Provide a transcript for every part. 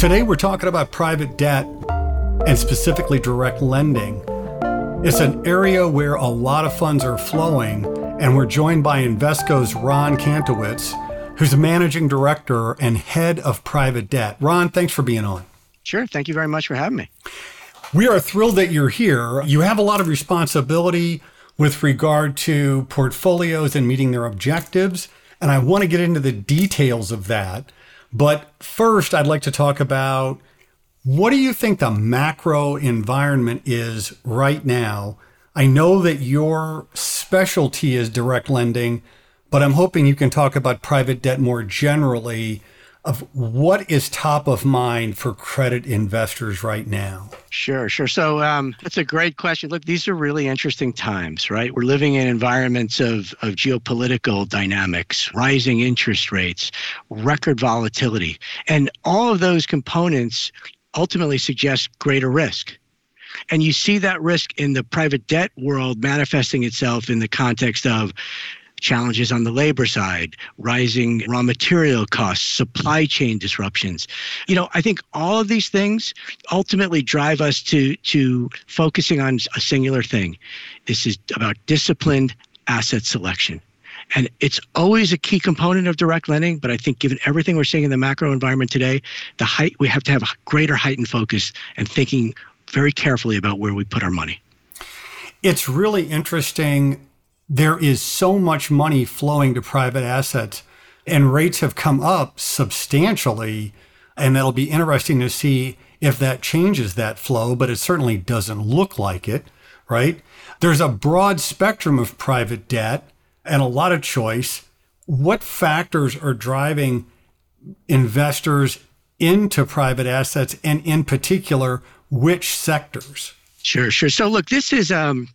Today, we're talking about private debt and specifically direct lending. It's an area where a lot of funds are flowing, and we're joined by Invesco's Ron Kantowitz, who's the managing director and head of private debt. Ron, thanks for being on. Sure. Thank you very much for having me. We are thrilled that you're here. You have a lot of responsibility with regard to portfolios and meeting their objectives, and I want to get into the details of that. But first, I'd like to talk about what do you think the macro environment is right now? I know that your specialty is direct lending, but I'm hoping you can talk about private debt more generally of what is top of mind for credit investors right now? Sure, sure. So um, that's a great question. Look, these are really interesting times, right? We're living in environments of, of geopolitical dynamics, rising interest rates, record volatility. And all of those components ultimately suggest greater risk. And you see that risk in the private debt world manifesting itself in the context of challenges on the labor side, rising raw material costs, supply chain disruptions. You know, I think all of these things ultimately drive us to to focusing on a singular thing. This is about disciplined asset selection. And it's always a key component of direct lending, but I think given everything we're seeing in the macro environment today, the height we have to have a greater heightened focus and thinking very carefully about where we put our money. It's really interesting there is so much money flowing to private assets and rates have come up substantially. And it'll be interesting to see if that changes that flow, but it certainly doesn't look like it, right? There's a broad spectrum of private debt and a lot of choice. What factors are driving investors into private assets and in particular, which sectors? Sure, sure. So look, this is um,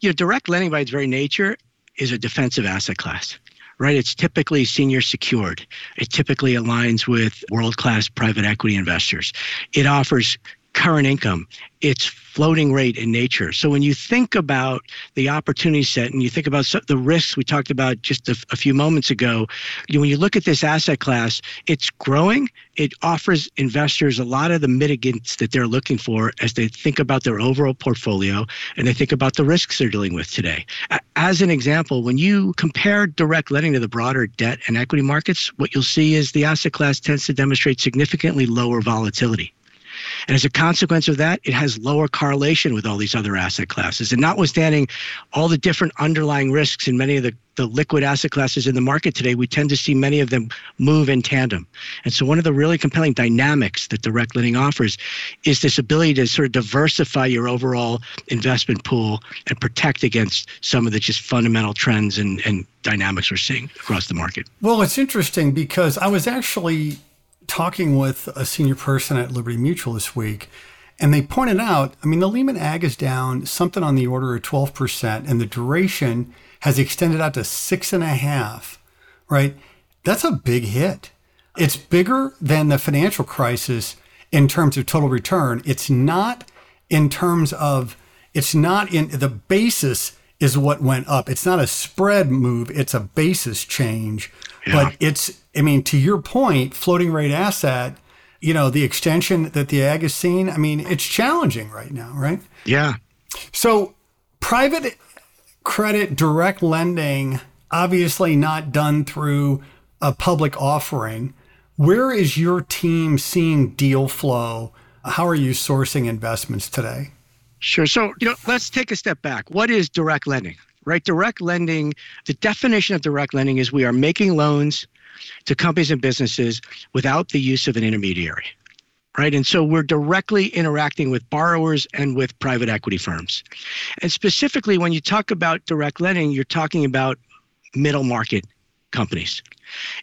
you know, direct lending by its very nature is a defensive asset class. Right, it's typically senior secured. It typically aligns with world class private equity investors. It offers current income. It's floating rate in nature. So when you think about the opportunity set and you think about the risks we talked about just a, a few moments ago, you when you look at this asset class, it's growing. It offers investors a lot of the mitigants that they're looking for as they think about their overall portfolio and they think about the risks they're dealing with today. As an example, when you compare direct lending to the broader debt and equity markets, what you'll see is the asset class tends to demonstrate significantly lower volatility. And as a consequence of that, it has lower correlation with all these other asset classes. And notwithstanding all the different underlying risks in many of the, the liquid asset classes in the market today, we tend to see many of them move in tandem. And so one of the really compelling dynamics that direct lending offers is this ability to sort of diversify your overall investment pool and protect against some of the just fundamental trends and, and dynamics we're seeing across the market. Well, it's interesting because I was actually talking with a senior person at Liberty Mutual this week, and they pointed out I mean, the Lehman Agg is down something on the order of 12%, and the duration has extended out to six and a half, right? That's a big hit. It's bigger than the financial crisis in terms of total return. It's not in terms of, it's not in the basis is what went up. It's not a spread move, it's a basis change. Yeah. But it's, I mean, to your point, floating rate asset, you know, the extension that the agg has seen, I mean, it's challenging right now, right? Yeah. So private credit direct lending, obviously not done through a public offering. Where is your team seeing deal flow? How are you sourcing investments today? Sure. So, you know, let's take a step back. What is direct lending? Right? Direct lending, the definition of direct lending is we are making loans to companies and businesses without the use of an intermediary. Right. And so we're directly interacting with borrowers and with private equity firms. And specifically, when you talk about direct lending, you're talking about middle market companies.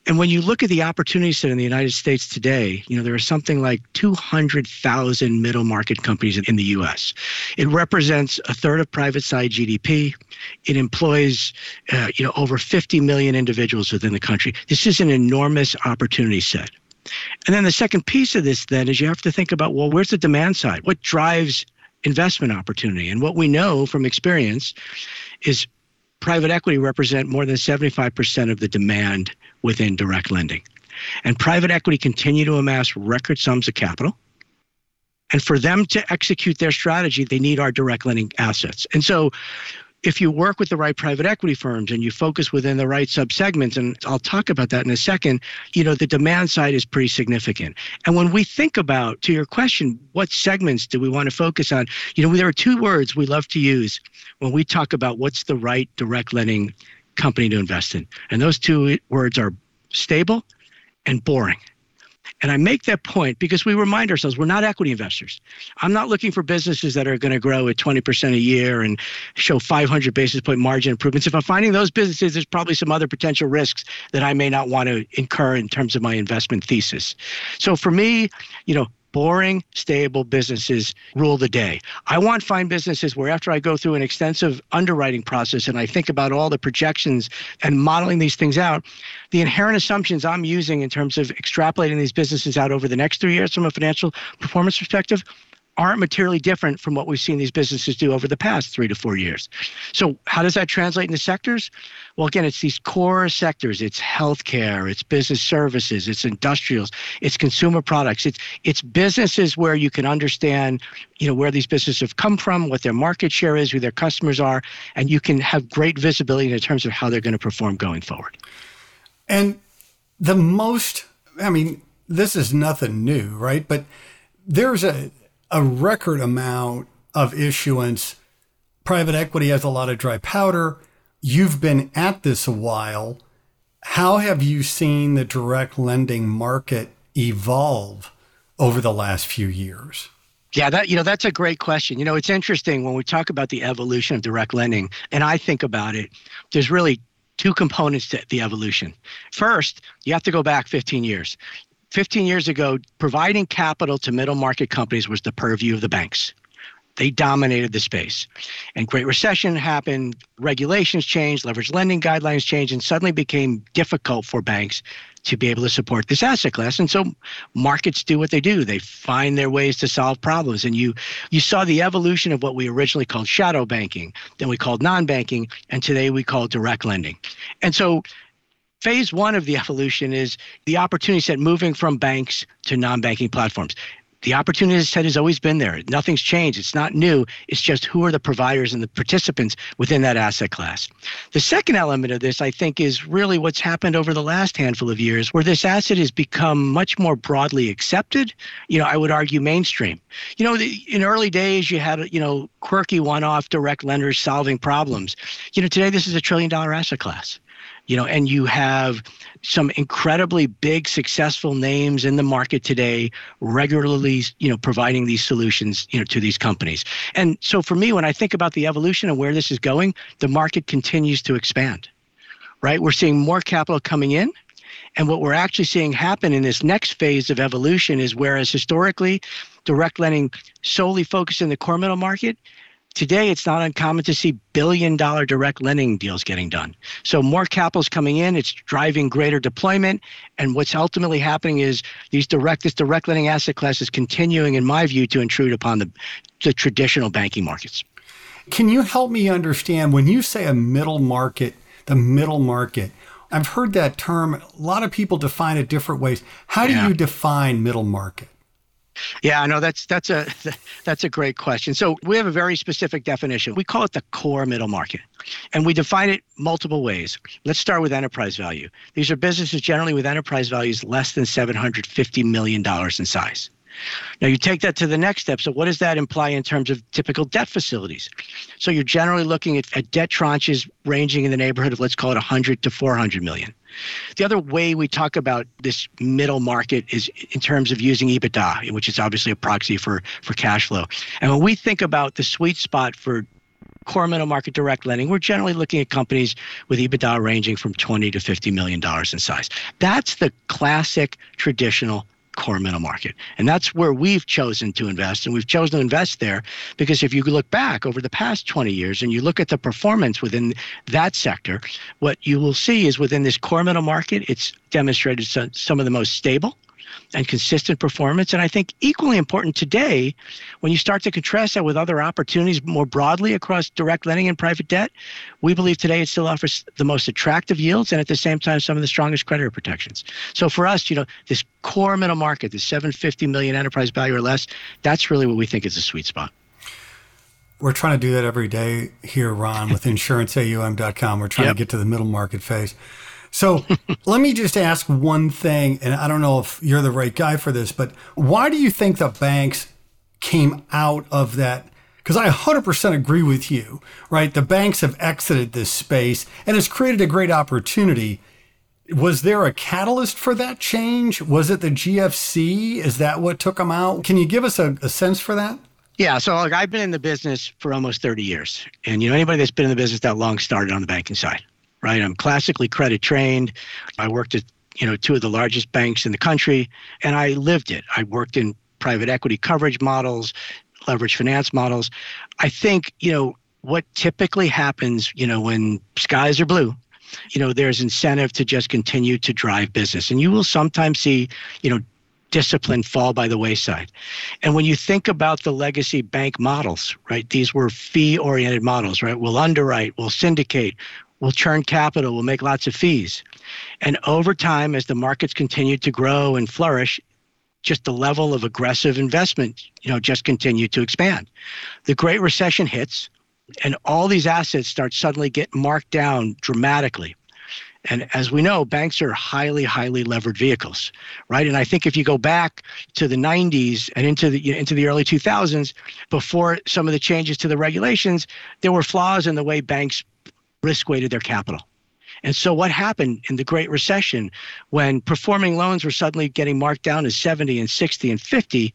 And when you look at the opportunity set in the United States today, you know, there are something like 200,000 middle market companies in the US. It represents a third of private side GDP. It employs, uh, you know, over 50 million individuals within the country. This is an enormous opportunity set. And then the second piece of this then is you have to think about, well, where's the demand side? What drives investment opportunity? And what we know from experience is private equity represent more than 75% of the demand within direct lending. And private equity continue to amass record sums of capital. And for them to execute their strategy, they need our direct lending assets. And so if you work with the right private equity firms and you focus within the right subsegments, and I'll talk about that in a second, you know, the demand side is pretty significant. And when we think about, to your question, what segments do we want to focus on? You know, there are two words we love to use when we talk about what's the right direct lending company to invest in. And those two words are stable and boring. And I make that point because we remind ourselves we're not equity investors. I'm not looking for businesses that are going to grow at 20% a year and show 500 basis point margin improvements. If I'm finding those businesses, there's probably some other potential risks that I may not want to incur in terms of my investment thesis. So for me, you know, boring, stable businesses rule the day. I want fine businesses where after I go through an extensive underwriting process and I think about all the projections and modeling these things out, the inherent assumptions I'm using in terms of extrapolating these businesses out over the next three years from a financial performance perspective aren't materially different from what we've seen these businesses do over the past three to four years. So, how does that translate into sectors? Well, again, it's these core sectors. It's healthcare, it's business services, it's industrials, it's consumer products. It's it's businesses where you can understand, you know, where these businesses have come from, what their market share is, who their customers are, and you can have great visibility in terms of how they're going to perform going forward. And the most, I mean, this is nothing new, right? But there's a a record amount of issuance. Private equity has a lot of dry powder. You've been at this a while. How have you seen the direct lending market evolve over the last few years? Yeah, that you know that's a great question. You know, it's interesting when we talk about the evolution of direct lending, and I think about it. There's really two components to the evolution. First, you have to go back 15 years. 15 years ago, providing capital to middle market companies was the purview of the banks. They dominated the space. And Great Recession happened, regulations changed, leverage lending guidelines changed, and suddenly became difficult for banks to be able to support this asset class. And so markets do what they do. They find their ways to solve problems. And you you saw the evolution of what we originally called shadow banking, then we called non-banking, and today we call direct lending. And so phase one of the evolution is the opportunity set moving from banks to non-banking platforms the opportunity set has always been there. Nothing's changed. It's not new. It's just who are the providers and the participants within that asset class. The second element of this, I think, is really what's happened over the last handful of years, where this asset has become much more broadly accepted. You know, I would argue mainstream. You know, in early days, you had, you know, quirky one off direct lenders solving problems. You know, today, this is a trillion dollar asset class you know, and you have some incredibly big, successful names in the market today, regularly, you know, providing these solutions, you know, to these companies. And so for me, when I think about the evolution and where this is going, the market continues to expand, right? We're seeing more capital coming in. And what we're actually seeing happen in this next phase of evolution is whereas historically direct lending solely focused in the core middle market, Today, it's not uncommon to see billion dollar direct lending deals getting done. So more capital is coming in, it's driving greater deployment. And what's ultimately happening is these direct, this direct lending asset class is continuing, in my view, to intrude upon the, the traditional banking markets. Can you help me understand when you say a middle market, the middle market? I've heard that term. A lot of people define it different ways. How do yeah. you define middle market? Yeah, I know that's that's a that's a great question. So we have a very specific definition. We call it the core middle market. And we define it multiple ways. Let's start with enterprise value. These are businesses generally with enterprise values less than $750 million in size. Now you take that to the next step. So what does that imply in terms of typical debt facilities? So you're generally looking at, at debt tranches ranging in the neighborhood of let's call it 100 to 400 million. The other way we talk about this middle market is in terms of using EBITDA, which is obviously a proxy for for cash flow. And when we think about the sweet spot for core middle market direct lending, we're generally looking at companies with EBITDA ranging from 20 to 50 million dollars in size. That's the classic traditional core middle market. And that's where we've chosen to invest. And we've chosen to invest there because if you look back over the past 20 years and you look at the performance within that sector, what you will see is within this core middle market, it's demonstrated some of the most stable and consistent performance. And I think equally important today, when you start to contrast that with other opportunities more broadly across direct lending and private debt, we believe today it still offers the most attractive yields and at the same time some of the strongest creditor protections. So for us, you know, this core middle market, the 750 million enterprise value or less, that's really what we think is a sweet spot. We're trying to do that every day here, Ron, with insuranceaum.com. We're trying yep. to get to the middle market phase. So let me just ask one thing, and I don't know if you're the right guy for this, but why do you think the banks came out of that? Because I 100% agree with you, right? The banks have exited this space and it's created a great opportunity. Was there a catalyst for that change? Was it the GFC? Is that what took them out? Can you give us a, a sense for that? Yeah, so like I've been in the business for almost 30 years. And you know anybody that's been in the business that long started on the banking side right? I'm classically credit trained. I worked at you know two of the largest banks in the country, and I lived it. I worked in private equity coverage models, leverage finance models. I think you know what typically happens, you know, when skies are blue, you know, there's incentive to just continue to drive business, and you will sometimes see, you know, discipline fall by the wayside. And when you think about the legacy bank models, right, these were fee oriented models, right? We'll underwrite, we'll syndicate, we'll churn capital, we'll make lots of fees. And over time, as the markets continue to grow and flourish, just the level of aggressive investment, you know, just continued to expand. The Great Recession hits, and all these assets start suddenly get marked down dramatically. And as we know, banks are highly, highly levered vehicles, right? And I think if you go back to the 90s and into the you know, into the early 2000s, before some of the changes to the regulations, there were flaws in the way banks risk weighted their capital. And so, what happened in the Great Recession when performing loans were suddenly getting marked down to 70 and 60 and 50?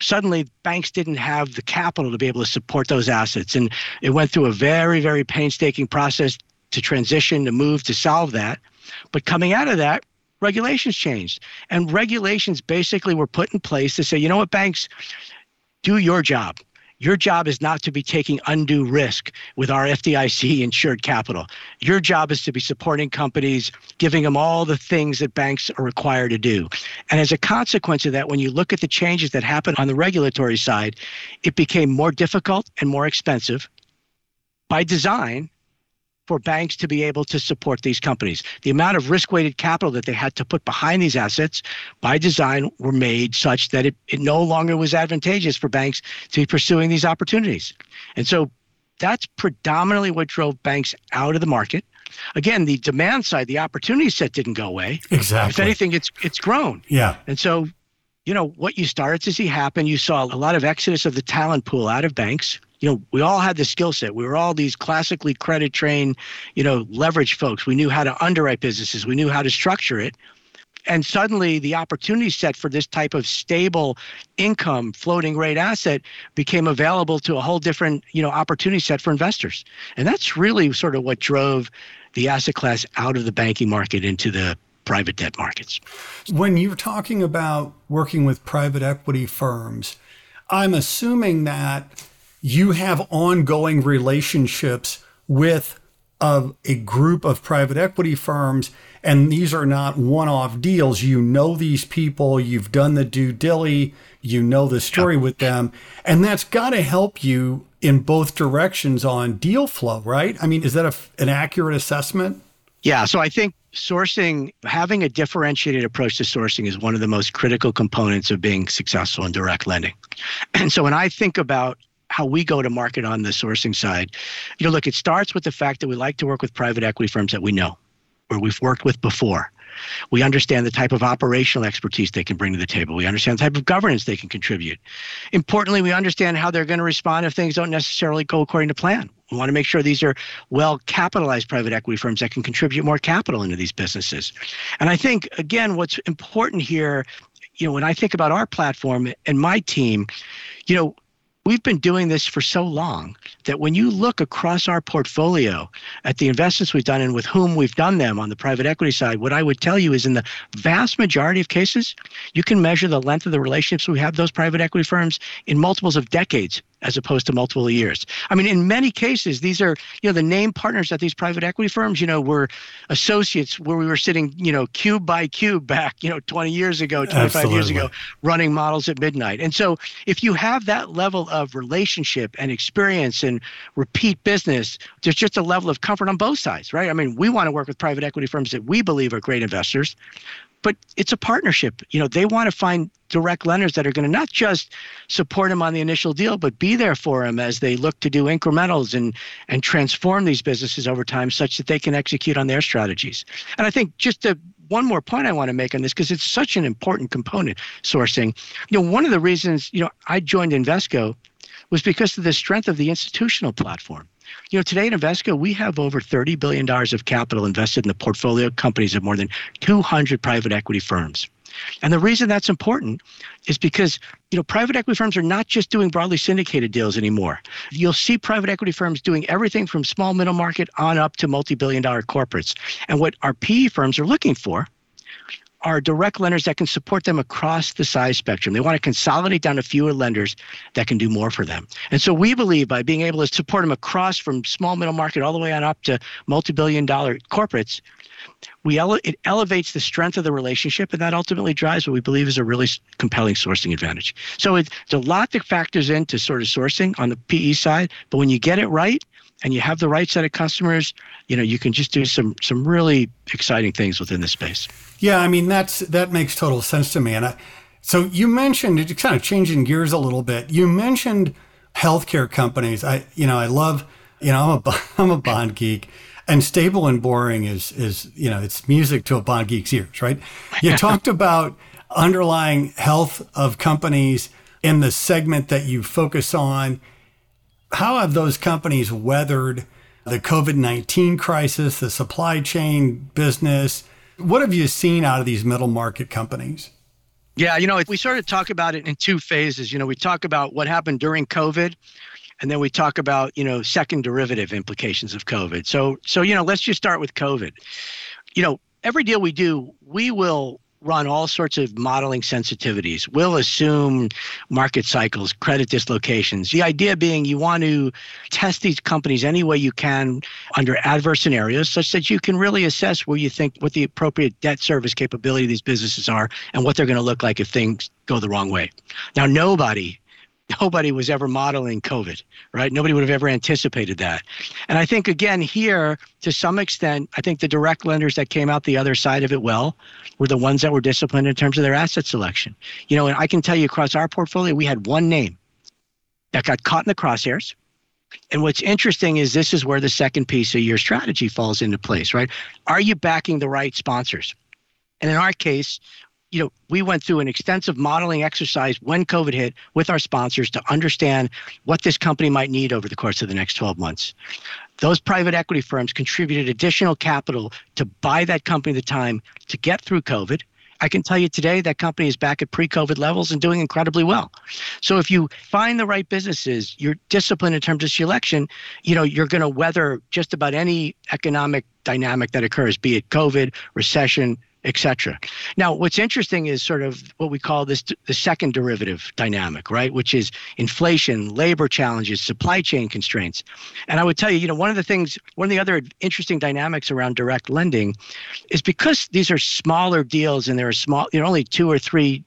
Suddenly, banks didn't have the capital to be able to support those assets. And it went through a very, very painstaking process to transition, to move, to solve that. But coming out of that, regulations changed. And regulations basically were put in place to say, you know what, banks, do your job. Your job is not to be taking undue risk with our FDIC insured capital. Your job is to be supporting companies, giving them all the things that banks are required to do. And as a consequence of that, when you look at the changes that happened on the regulatory side, it became more difficult and more expensive by design for banks to be able to support these companies. The amount of risk weighted capital that they had to put behind these assets by design were made such that it, it no longer was advantageous for banks to be pursuing these opportunities. And so that's predominantly what drove banks out of the market. Again, the demand side, the opportunity set didn't go away. Exactly. If anything, it's it's grown. Yeah. And so, you know, what you started to see happen, you saw a lot of exodus of the talent pool out of banks you know, we all had the skill set. We were all these classically credit trained, you know, leverage folks. We knew how to underwrite businesses. We knew how to structure it. And suddenly the opportunity set for this type of stable income floating rate asset became available to a whole different, you know, opportunity set for investors. And that's really sort of what drove the asset class out of the banking market into the private debt markets. When you're talking about working with private equity firms, I'm assuming that you have ongoing relationships with a, a group of private equity firms, and these are not one off deals. You know these people, you've done the due dilly, you know the story with them, and that's got to help you in both directions on deal flow, right? I mean, is that a, an accurate assessment? Yeah. So I think sourcing, having a differentiated approach to sourcing is one of the most critical components of being successful in direct lending. And so when I think about how we go to market on the sourcing side. You know, look, it starts with the fact that we like to work with private equity firms that we know or we've worked with before. We understand the type of operational expertise they can bring to the table. We understand the type of governance they can contribute. Importantly, we understand how they're going to respond if things don't necessarily go according to plan. We want to make sure these are well capitalized private equity firms that can contribute more capital into these businesses. And I think, again, what's important here, you know, when I think about our platform and my team, you know, We've been doing this for so long that when you look across our portfolio at the investments we've done and with whom we've done them on the private equity side, what I would tell you is in the vast majority of cases, you can measure the length of the relationships we have those private equity firms in multiples of decades as opposed to multiple years. I mean, in many cases, these are, you know, the name partners at these private equity firms, you know, were associates where we were sitting, you know, cube by cube back, you know, 20 years ago, 25 Absolutely. years ago, running models at midnight. And so if you have that level of relationship and experience and repeat business, there's just a level of comfort on both sides, right? I mean, we want to work with private equity firms that we believe are great investors but it's a partnership. You know, they want to find direct lenders that are going to not just support them on the initial deal, but be there for them as they look to do incrementals and and transform these businesses over time, such that they can execute on their strategies. And I think just to one more point I want to make on this because it's such an important component sourcing. You know, one of the reasons you know I joined Invesco was because of the strength of the institutional platform. You know, today at Invesco, we have over $30 billion of capital invested in the portfolio companies of more than 200 private equity firms. And the reason that's important is because, you know, private equity firms are not just doing broadly syndicated deals anymore. You'll see private equity firms doing everything from small middle market on up to multi-billion dollar corporates. And what our PE firms are looking for are direct lenders that can support them across the size spectrum. They want to consolidate down to fewer lenders that can do more for them. And so we believe by being able to support them across from small middle market all the way on up to multi-billion dollar corporates, we ele- it elevates the strength of the relationship and that ultimately drives what we believe is a really compelling sourcing advantage. So it's a lot that factors into sort of sourcing on the PE side, but when you get it right, and you have the right set of customers, you know, you can just do some some really exciting things within this space. Yeah, I mean that's that makes total sense to me. And I, so you mentioned kind of changing gears a little bit. You mentioned healthcare companies. I you know I love you know I'm a I'm a bond geek. And stable and boring is is you know it's music to a bond geek's ears, right? You talked about underlying health of companies in the segment that you focus on how have those companies weathered the COVID 19 crisis, the supply chain business? What have you seen out of these middle market companies? Yeah, you know, we sort of talk about it in two phases. You know, we talk about what happened during COVID, and then we talk about you know second derivative implications of COVID. So, so you know, let's just start with COVID. You know, every deal we do, we will run all sorts of modeling sensitivities. We'll assume market cycles, credit dislocations. The idea being you want to test these companies any way you can under adverse scenarios such that you can really assess where you think what the appropriate debt service capability of these businesses are and what they're going to look like if things go the wrong way. Now, nobody nobody was ever modeling COVID, right? Nobody would have ever anticipated that. And I think, again, here, to some extent, I think the direct lenders that came out the other side of it well were the ones that were disciplined in terms of their asset selection. You know, and I can tell you across our portfolio, we had one name that got caught in the crosshairs. And what's interesting is this is where the second piece of your strategy falls into place, right? Are you backing the right sponsors? And in our case, you know, we went through an extensive modeling exercise when COVID hit with our sponsors to understand what this company might need over the course of the next 12 months. Those private equity firms contributed additional capital to buy that company the time to get through COVID. I can tell you today that company is back at pre-COVID levels and doing incredibly well. So if you find the right businesses, you're disciplined in terms of selection, you know, you're going to weather just about any economic dynamic that occurs, be it COVID, recession, etc. Now, what's interesting is sort of what we call this the second derivative dynamic, right? Which is inflation, labor challenges, supply chain constraints. And I would tell you, you know, one of the things, one of the other interesting dynamics around direct lending is because these are smaller deals and there are small, you know, only two or three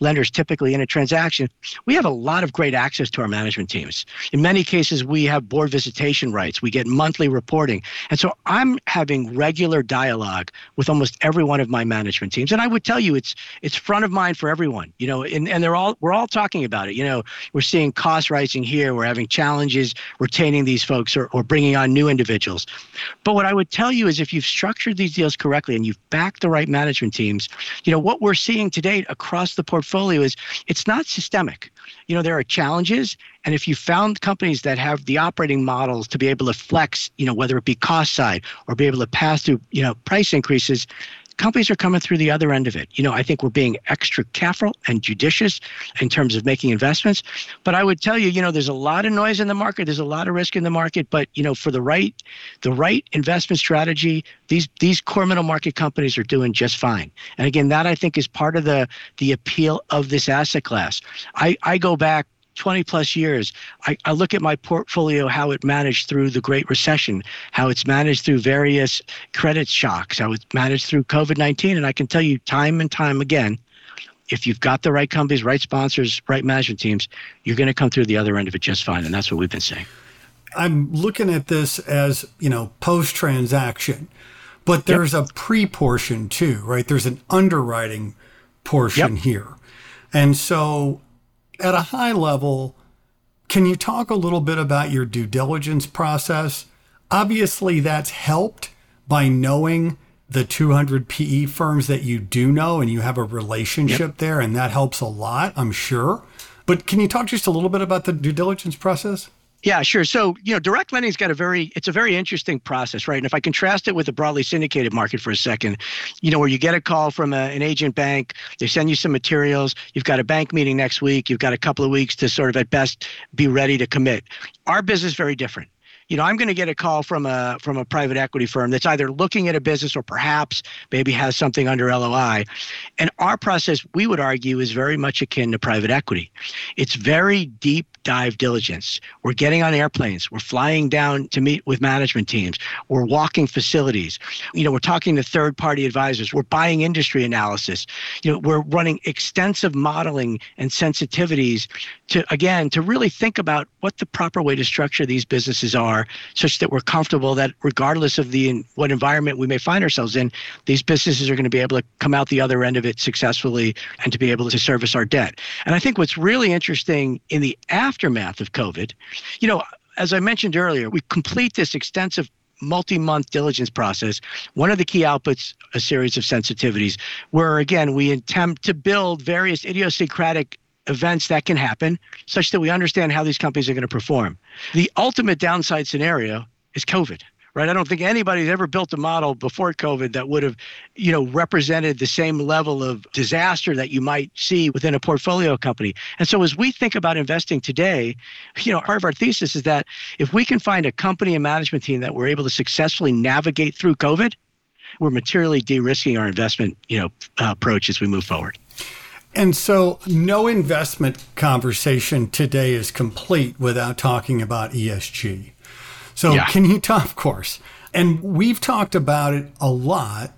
lenders typically in a transaction, we have a lot of great access to our management teams. In many cases, we have board visitation rights. We get monthly reporting. And so I'm having regular dialogue with almost every one of my management teams. And I would tell you it's it's front of mind for everyone, you know, and, and they're all we're all talking about it. You know, we're seeing costs rising here. We're having challenges retaining these folks or, or bringing on new individuals. But what I would tell you is if you've structured these deals correctly and you've backed the right management teams, you know, what we're seeing today across the portfolio is it's not systemic. You know, there are challenges. And if you found companies that have the operating models to be able to flex, you know, whether it be cost side or be able to pass through, you know, price increases, companies are coming through the other end of it. You know, I think we're being extra careful and judicious in terms of making investments. But I would tell you, you know, there's a lot of noise in the market. There's a lot of risk in the market. But you know, for the right, the right investment strategy, these these core middle market companies are doing just fine. And again, that I think is part of the the appeal of this asset class. I I go back 20 plus years, I, I, look at my portfolio, how it managed through the Great Recession, how it's managed through various credit shocks, how it's managed through COVID 19. And I can tell you time and time again, if you've got the right companies, right sponsors, right management teams, you're going to come through the other end of it just fine. And that's what we've been saying. I'm looking at this as, you know, post transaction, but there's yep. a pre portion too, right? There's an underwriting portion yep. here. And so at a high level, can you talk a little bit about your due diligence process? Obviously, that's helped by knowing the 200 PE firms that you do know and you have a relationship yep. there, and that helps a lot, I'm sure. But can you talk just a little bit about the due diligence process? Yeah, sure. So, you know, direct lending's got a very it's a very interesting process, right? And if I contrast it with the broadly syndicated market for a second, you know, where you get a call from a, an agent bank, they send you some materials, you've got a bank meeting next week, you've got a couple of weeks to sort of at best be ready to commit. Our business is very different you know, I'm going to get a call from a from a private equity firm that's either looking at a business or perhaps maybe has something under LOI. And our process, we would argue, is very much akin to private equity. It's very deep dive diligence. We're getting on airplanes. We're flying down to meet with management teams. We're walking facilities. You know, we're talking to third party advisors. We're buying industry analysis. You know, we're running extensive modeling and sensitivities to, again, to really think about what the proper way to structure these businesses are such that we're comfortable that regardless of the what environment we may find ourselves in, these businesses are going to be able to come out the other end of it successfully and to be able to service our debt. And I think what's really interesting in the aftermath of COVID, you know, as I mentioned earlier, we complete this extensive multi-month diligence process one of the key outputs a series of sensitivities where again we attempt to build various idiosyncratic events that can happen such that we understand how these companies are going to perform the ultimate downside scenario is covid right? I don't think anybody's ever built a model before COVID that would have, you know, represented the same level of disaster that you might see within a portfolio company. And so as we think about investing today, you know, part of our thesis is that if we can find a company and management team that we're able to successfully navigate through COVID, we're materially de-risking our investment, you know, uh, approach as we move forward. And so, no investment conversation today is complete without talking about ESG. So yeah. can you talk, of course? And we've talked about it a lot,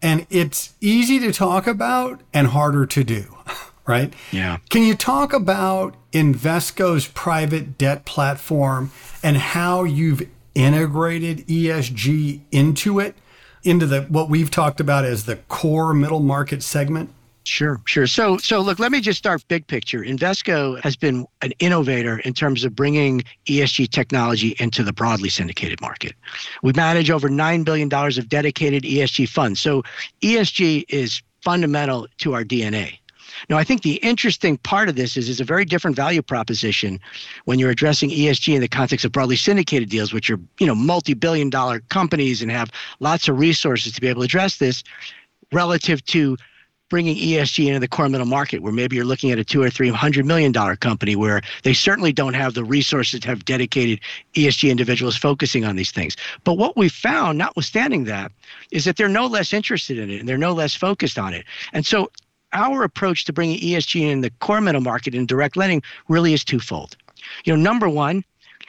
and it's easy to talk about and harder to do, right? Yeah. Can you talk about Invesco's private debt platform and how you've integrated ESG into it, into the what we've talked about as the core middle market segment? Sure, sure. So, so look, let me just start big picture. Invesco has been an innovator in terms of bringing ESG technology into the broadly syndicated market. We manage over $9 billion of dedicated ESG funds. So, ESG is fundamental to our DNA. Now, I think the interesting part of this is is a very different value proposition when you're addressing ESG in the context of broadly syndicated deals, which are you know multi-billion dollar companies and have lots of resources to be able to address this, relative to bringing ESG into the core middle market, where maybe you're looking at a two or three hundred million dollar company where they certainly don't have the resources to have dedicated ESG individuals focusing on these things. But what we found, notwithstanding that, is that they're no less interested in it and they're no less focused on it. And so our approach to bringing ESG in the core middle market in direct lending really is twofold. You know, number one,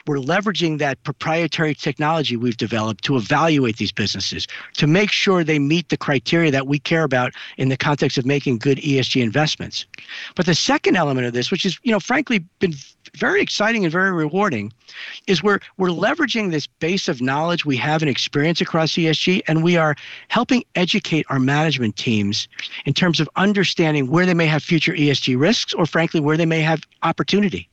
we're leveraging that proprietary technology we've developed to evaluate these businesses, to make sure they meet the criteria that we care about in the context of making good ESG investments. But the second element of this, which is, you know, frankly been very exciting and very rewarding, is we're we're leveraging this base of knowledge we have and experience across ESG, and we are helping educate our management teams in terms of understanding where they may have future ESG risks or frankly where they may have opportunity.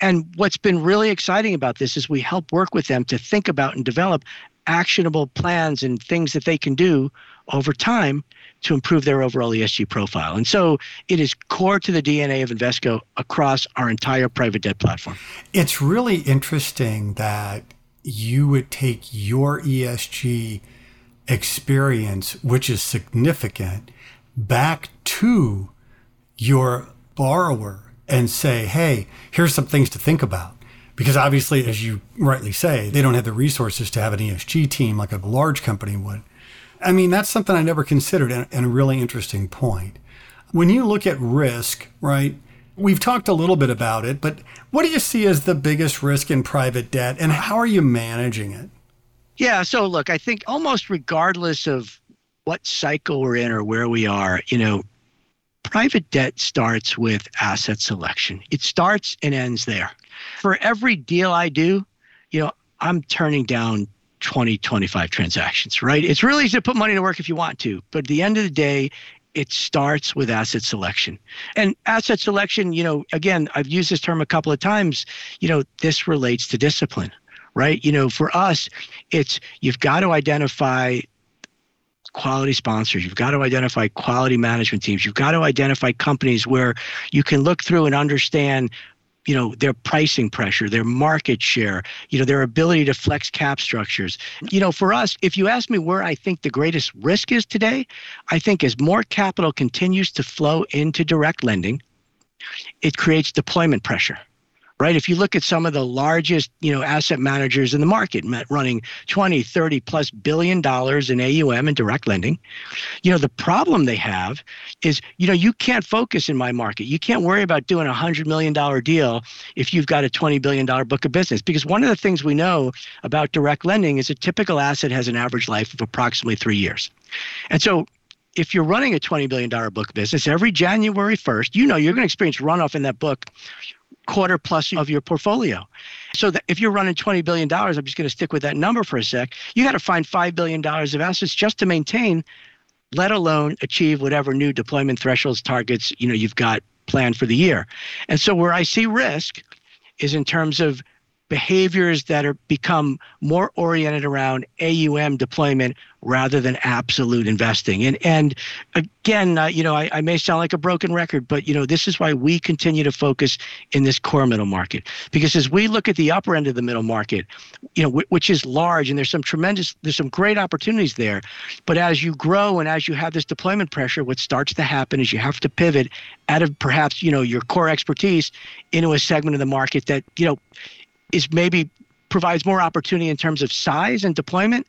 And what's been really exciting about this is we help work with them to think about and develop actionable plans and things that they can do over time to improve their overall ESG profile. And so it is core to the DNA of Invesco across our entire private debt platform. It's really interesting that you would take your ESG experience, which is significant, back to your borrower and say, hey, here's some things to think about. Because obviously, as you rightly say, they don't have the resources to have an ESG team like a large company would. I mean, that's something I never considered and a really interesting point. When you look at risk, right, We've talked a little bit about it, but what do you see as the biggest risk in private debt and how are you managing it? Yeah, so look, I think almost regardless of what cycle we're in or where we are, you know, private debt starts with asset selection. It starts and ends there. For every deal I do, you know, I'm turning down 20, 25 transactions, right? It's really easy to put money to work if you want to, but at the end of the day, it starts with asset selection. And asset selection, you know, again, I've used this term a couple of times, you know, this relates to discipline, right? You know, for us, it's you've got to identify quality sponsors. You've got to identify quality management teams. You've got to identify companies where you can look through and understand you know their pricing pressure their market share you know their ability to flex cap structures you know for us if you ask me where i think the greatest risk is today i think as more capital continues to flow into direct lending it creates deployment pressure right? If you look at some of the largest, you know, asset managers in the market running 20, 30 plus billion dollars in AUM and direct lending, you know, the problem they have is, you know, you can't focus in my market. You can't worry about doing a $100 million deal if you've got a $20 billion book of business. Because one of the things we know about direct lending is a typical asset has an average life of approximately three years. And so if you're running a $20 billion book business, every January 1st, you know you're going to experience runoff in that book quarter plus hmm. of your portfolio. So that if you're running $20 billion, I'm just going to stick with that number for a sec, you got to find $5 billion of assets just to maintain, let alone achieve whatever new deployment thresholds, targets, you know, you've got planned for the year. And so where I see risk is in terms of behaviors that are become more oriented around AUM deployment rather than absolute investing. And and again, uh, you know, I, I, may sound like a broken record, but you know, this is why we continue to focus in this core middle market because as we look at the upper end of the middle market, you know, w- which is large and there's some tremendous, there's some great opportunities there. But as you grow and as you have this deployment pressure, what starts to happen is you have to pivot out of perhaps you know your core expertise into a segment of the market that you know is maybe provides more opportunity in terms of size and deployment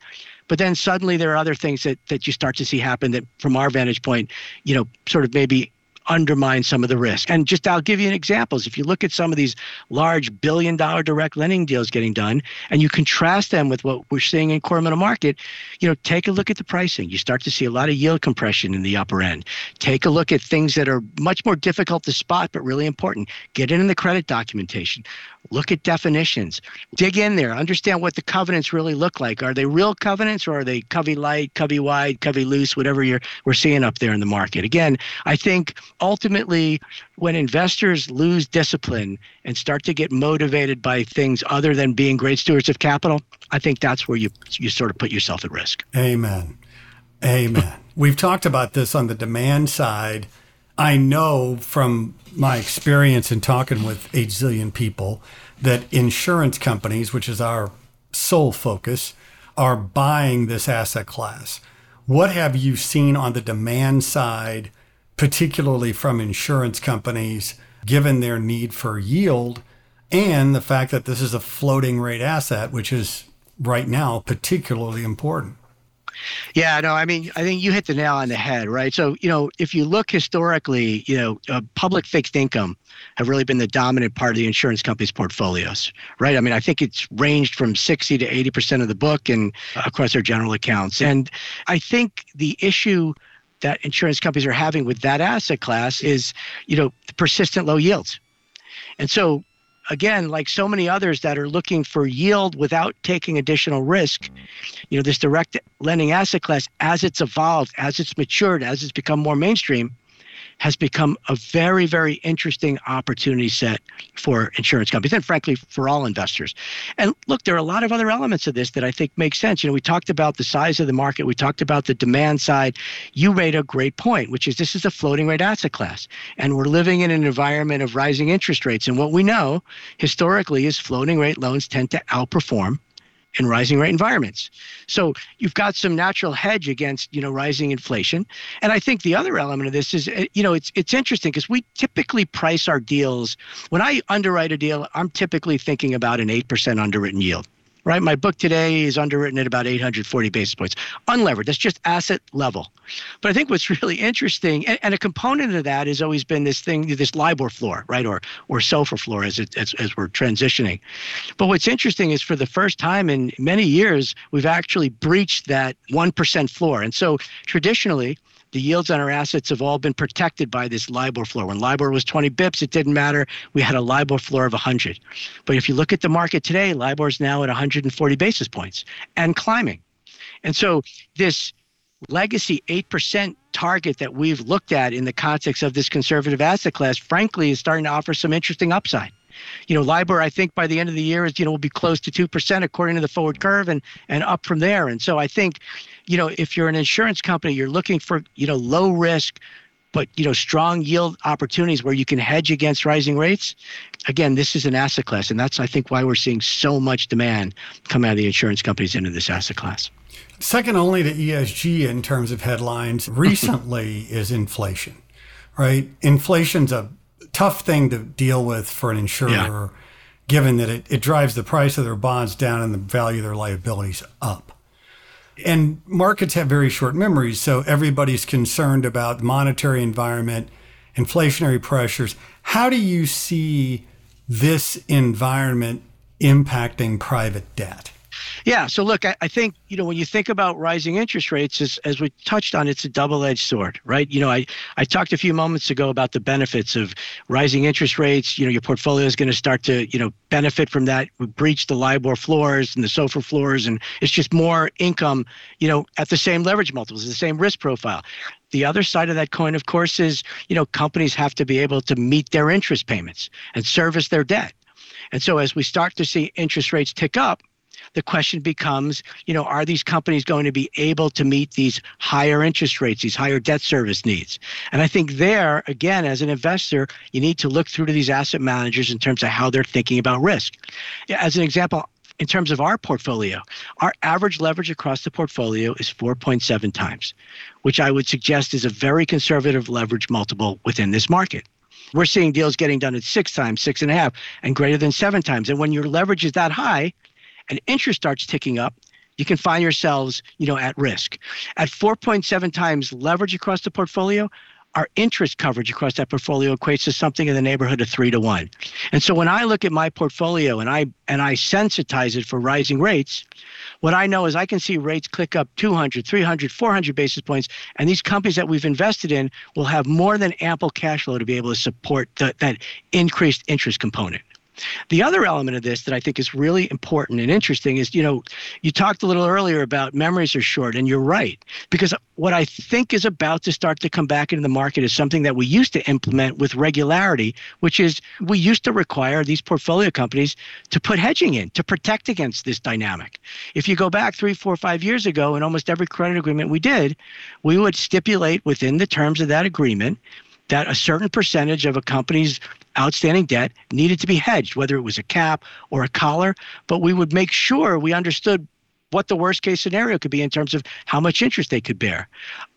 but then suddenly there are other things that that you start to see happen that from our vantage point you know sort of maybe undermine some of the risk. And just I'll give you an examples. If you look at some of these large billion dollar direct lending deals getting done and you contrast them with what we're seeing in core middle market, you know, take a look at the pricing. You start to see a lot of yield compression in the upper end. Take a look at things that are much more difficult to spot but really important. Get in the credit documentation. Look at definitions. Dig in there. Understand what the covenants really look like. Are they real covenants or are they covey light, covey wide, covey loose, whatever you're we're seeing up there in the market? Again, I think ultimately, when investors lose discipline and start to get motivated by things other than being great stewards of capital, I think that's where you you sort of put yourself at risk. Amen. Amen. We've talked about this on the demand side. I know from my experience in talking with a zillion people that insurance companies, which is our sole focus, are buying this asset class. What have you seen on the demand side particularly from insurance companies, given their need for yield and the fact that this is a floating rate asset, which is right now particularly important. Yeah, no, I mean, I think you hit the nail on the head, right? So, you know, if you look historically, you know, uh, public fixed income have really been the dominant part of the insurance company's portfolios, right? I mean, I think it's ranged from 60 to 80% of the book and across their general accounts. And I think the issue that insurance companies are having with that asset class is, you know, persistent low yields. And so again, like so many others that are looking for yield without taking additional risk, you know, this direct lending asset class, as it's evolved, as it's matured, as it's become more mainstream, has become a very, very interesting opportunity set for insurance companies and frankly for all investors. And look, there are a lot of other elements of this that I think make sense. You know, we talked about the size of the market, we talked about the demand side. You made a great point, which is this is a floating rate asset class. And we're living in an environment of rising interest rates. And what we know historically is floating rate loans tend to outperform in rising rate environments. So you've got some natural hedge against, you know, rising inflation. And I think the other element of this is, eh, you know, it's it's interesting because we typically price our deals. When I underwrite a deal, I'm typically thinking about an 8% underwritten yield right? My book today is underwritten at about 840 basis points, unlevered. That's just asset level. But I think what's really interesting, and, and a component of that has always been this thing, this LIBOR floor, right, or or SOFR floor as it, as as we're transitioning. But what's interesting is for the first time in many years, we've actually breached that one percent floor, and so traditionally the yields on our assets have all been protected by this LIBOR floor. When LIBOR was 20 bips, it didn't matter. We had a LIBOR floor of 100. But if you look at the market today, LIBOR is now at 140 basis points and climbing. And so this legacy 8% target that we've looked at in the context of this conservative asset class, frankly, is starting to offer some interesting upside. You know, LIBOR, I think by the end of the year is, you know, will be close to 2% according to the forward curve and, and up from there. And so I think, you know, if you're an insurance company, you're looking for, you know, low risk, but you know strong yield opportunities where you can hedge against rising rates again this is an asset class. And that's i think why we're seeing so much demand come out of the insurance companies into this asset class. Second only to esg in terms of headlines recently is inflation right? Inflation's a tough thing to deal with for an insurer, yeah. given that it, it drives the price of their bonds down and the value of their liabilities up. And markets have very short memories, so everybody's concerned about the monetary environment, inflationary pressures. How do you see this environment impacting private debt? Yeah. So look, I, I, think you know when you think about rising interest rates, as, as we touched on, it's a double-edged sword, right? You know, I I talked a few moments ago about the benefits of rising interest rates. You know, your portfolio is going to start to you know benefit from that. We breach the LIBOR floors and the SOFR floors, and it's just more income. You know, at the same leverage multiples, the same risk profile. The other side of that coin, of course, is you know companies have to be able to meet their interest payments and service their debt. And so as we start to see interest rates tick up, the question becomes, you know, are these companies going to be able to meet these higher interest rates, these higher debt service needs? And I think there, again, as an investor, you need to look through to these asset managers in terms of how they're thinking about risk. As an example, in terms of our portfolio, our average leverage across the portfolio is 4.7 times, which I would suggest is a very conservative leverage multiple within this market. We're seeing deals getting done at six times, six and a half, and greater than seven times. And when your leverage is that high, and interest starts ticking up, you can find yourselves, you know, at risk. At 4.7 times leverage across the portfolio, our interest coverage across that portfolio equates to something in the neighborhood of three to one. And so when I look at my portfolio and I and I sensitize it for rising rates, what I know is I can see rates click up 200, 300, 400 basis points, and these companies that we've invested in will have more than ample cash flow to be able to support the, that increased interest component. The other element of this that I think is really important and interesting is, you know, you talked a little earlier about memories are short, and you're right. Because what I think is about to start to come back into the market is something that we used to implement with regularity, which is we used to require these portfolio companies to put hedging in to protect against this dynamic. If you go back three, four, five years ago, in almost every credit agreement we did, we would stipulate within the terms of that agreement that a certain percentage of a company's outstanding debt needed to be hedged, whether it was a cap or a collar. But we would make sure we understood what the worst case scenario could be in terms of how much interest they could bear.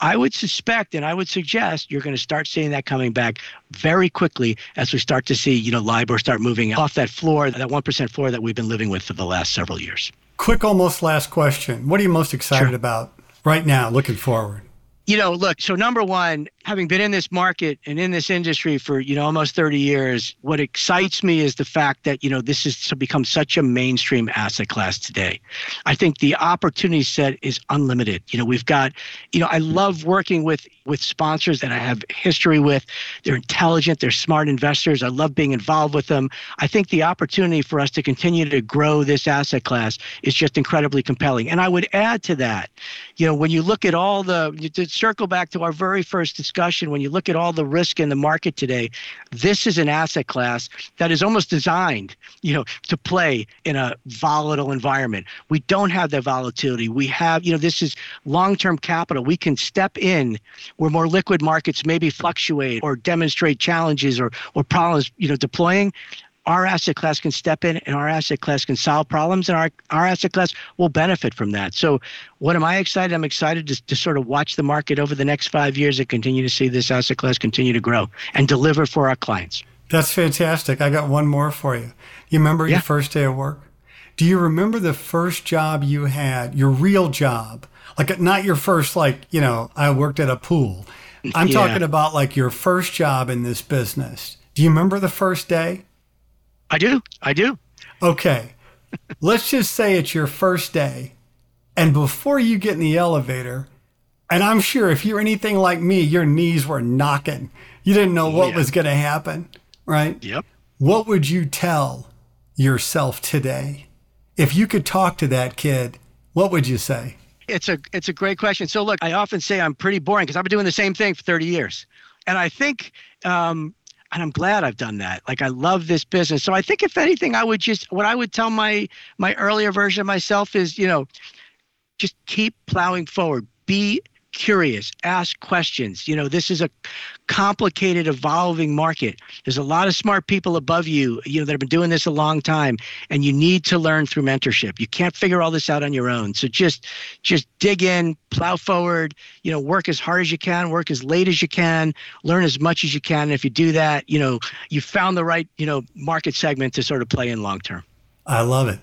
I would suspect and I would suggest you're going to start seeing that coming back very quickly as we start to see, you know, LIBOR start moving off that floor, that 1% floor that we've been living with for the last several years. Quick, almost last question. What are you most excited sure. about right now, looking forward? You know, look, so number one, having been in this market and in this industry for, you know, almost 30 years, what excites me is the fact that, you know, this has become such a mainstream asset class today. I think the opportunity set is unlimited. You know, we've got, you know, I love working with with sponsors that I have history with. They're intelligent, they're smart investors. I love being involved with them. I think the opportunity for us to continue to grow this asset class is just incredibly compelling. And I would add to that, you know, when you look at all the to circle back to our very first discussion, when you look at all the risk in the market today, this is an asset class that is almost designed, you know, to play in a volatile environment. We don't have that volatility. We have, you know, this is long-term capital. We can step in where more liquid markets maybe fluctuate or demonstrate challenges or, or problems, you know, deploying, our asset class can step in and our asset class can solve problems and our, our asset class will benefit from that. So what am I excited? I'm excited to, to sort of watch the market over the next five years and continue to see this asset class continue to grow and deliver for our clients. That's fantastic. I got one more for you. You remember yeah. your first day of work? Do you remember the first job you had, your real job? Like not your first, like, you know, I worked at a pool. I'm Yeah. talking about like your first job in this business. Do you remember the first day? I do. I do. Okay. Let's just say it's your first day. And before you get in the elevator, and I'm sure if you're anything like me, your knees were knocking. You didn't know what yeah. was going to happen, right? Yep. What would you tell yourself today? If you could talk to that kid, what would you say? It's a it's a great question. So look, I often say I'm pretty boring because I've been doing the same thing for 30 years, and I think, um, and I'm glad I've done that. Like I love this business. So I think if anything, I would just what I would tell my my earlier version of myself is you know, just keep plowing forward. Be curious ask questions. You know this is a complicated evolving market. There's a lot of smart people above you you know that have been doing this a long time and you need to learn through mentorship. You can't figure all this out on your own. So just just dig in plow forward you know work as hard as you can work as late as you can learn as much as you can. And if you do that you know you found the right you know market segment to sort of play in long term. I love it.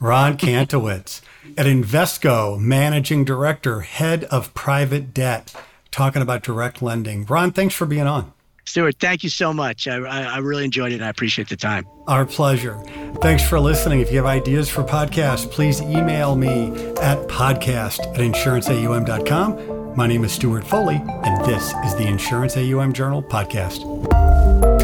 Ron Kantowitz at Invesco, Managing Director, Head of Private Debt, talking about direct lending. Ron, thanks for being on. stuart thank you so much i, I, I really enjoyed it and i appreciate the time Our pleasure. Thanks for listening. If you have ideas for podcasts, please email me at podcast at insuranceaum.com. My name is Stuart Foley, and this is the Insurance AUM Journal podcast.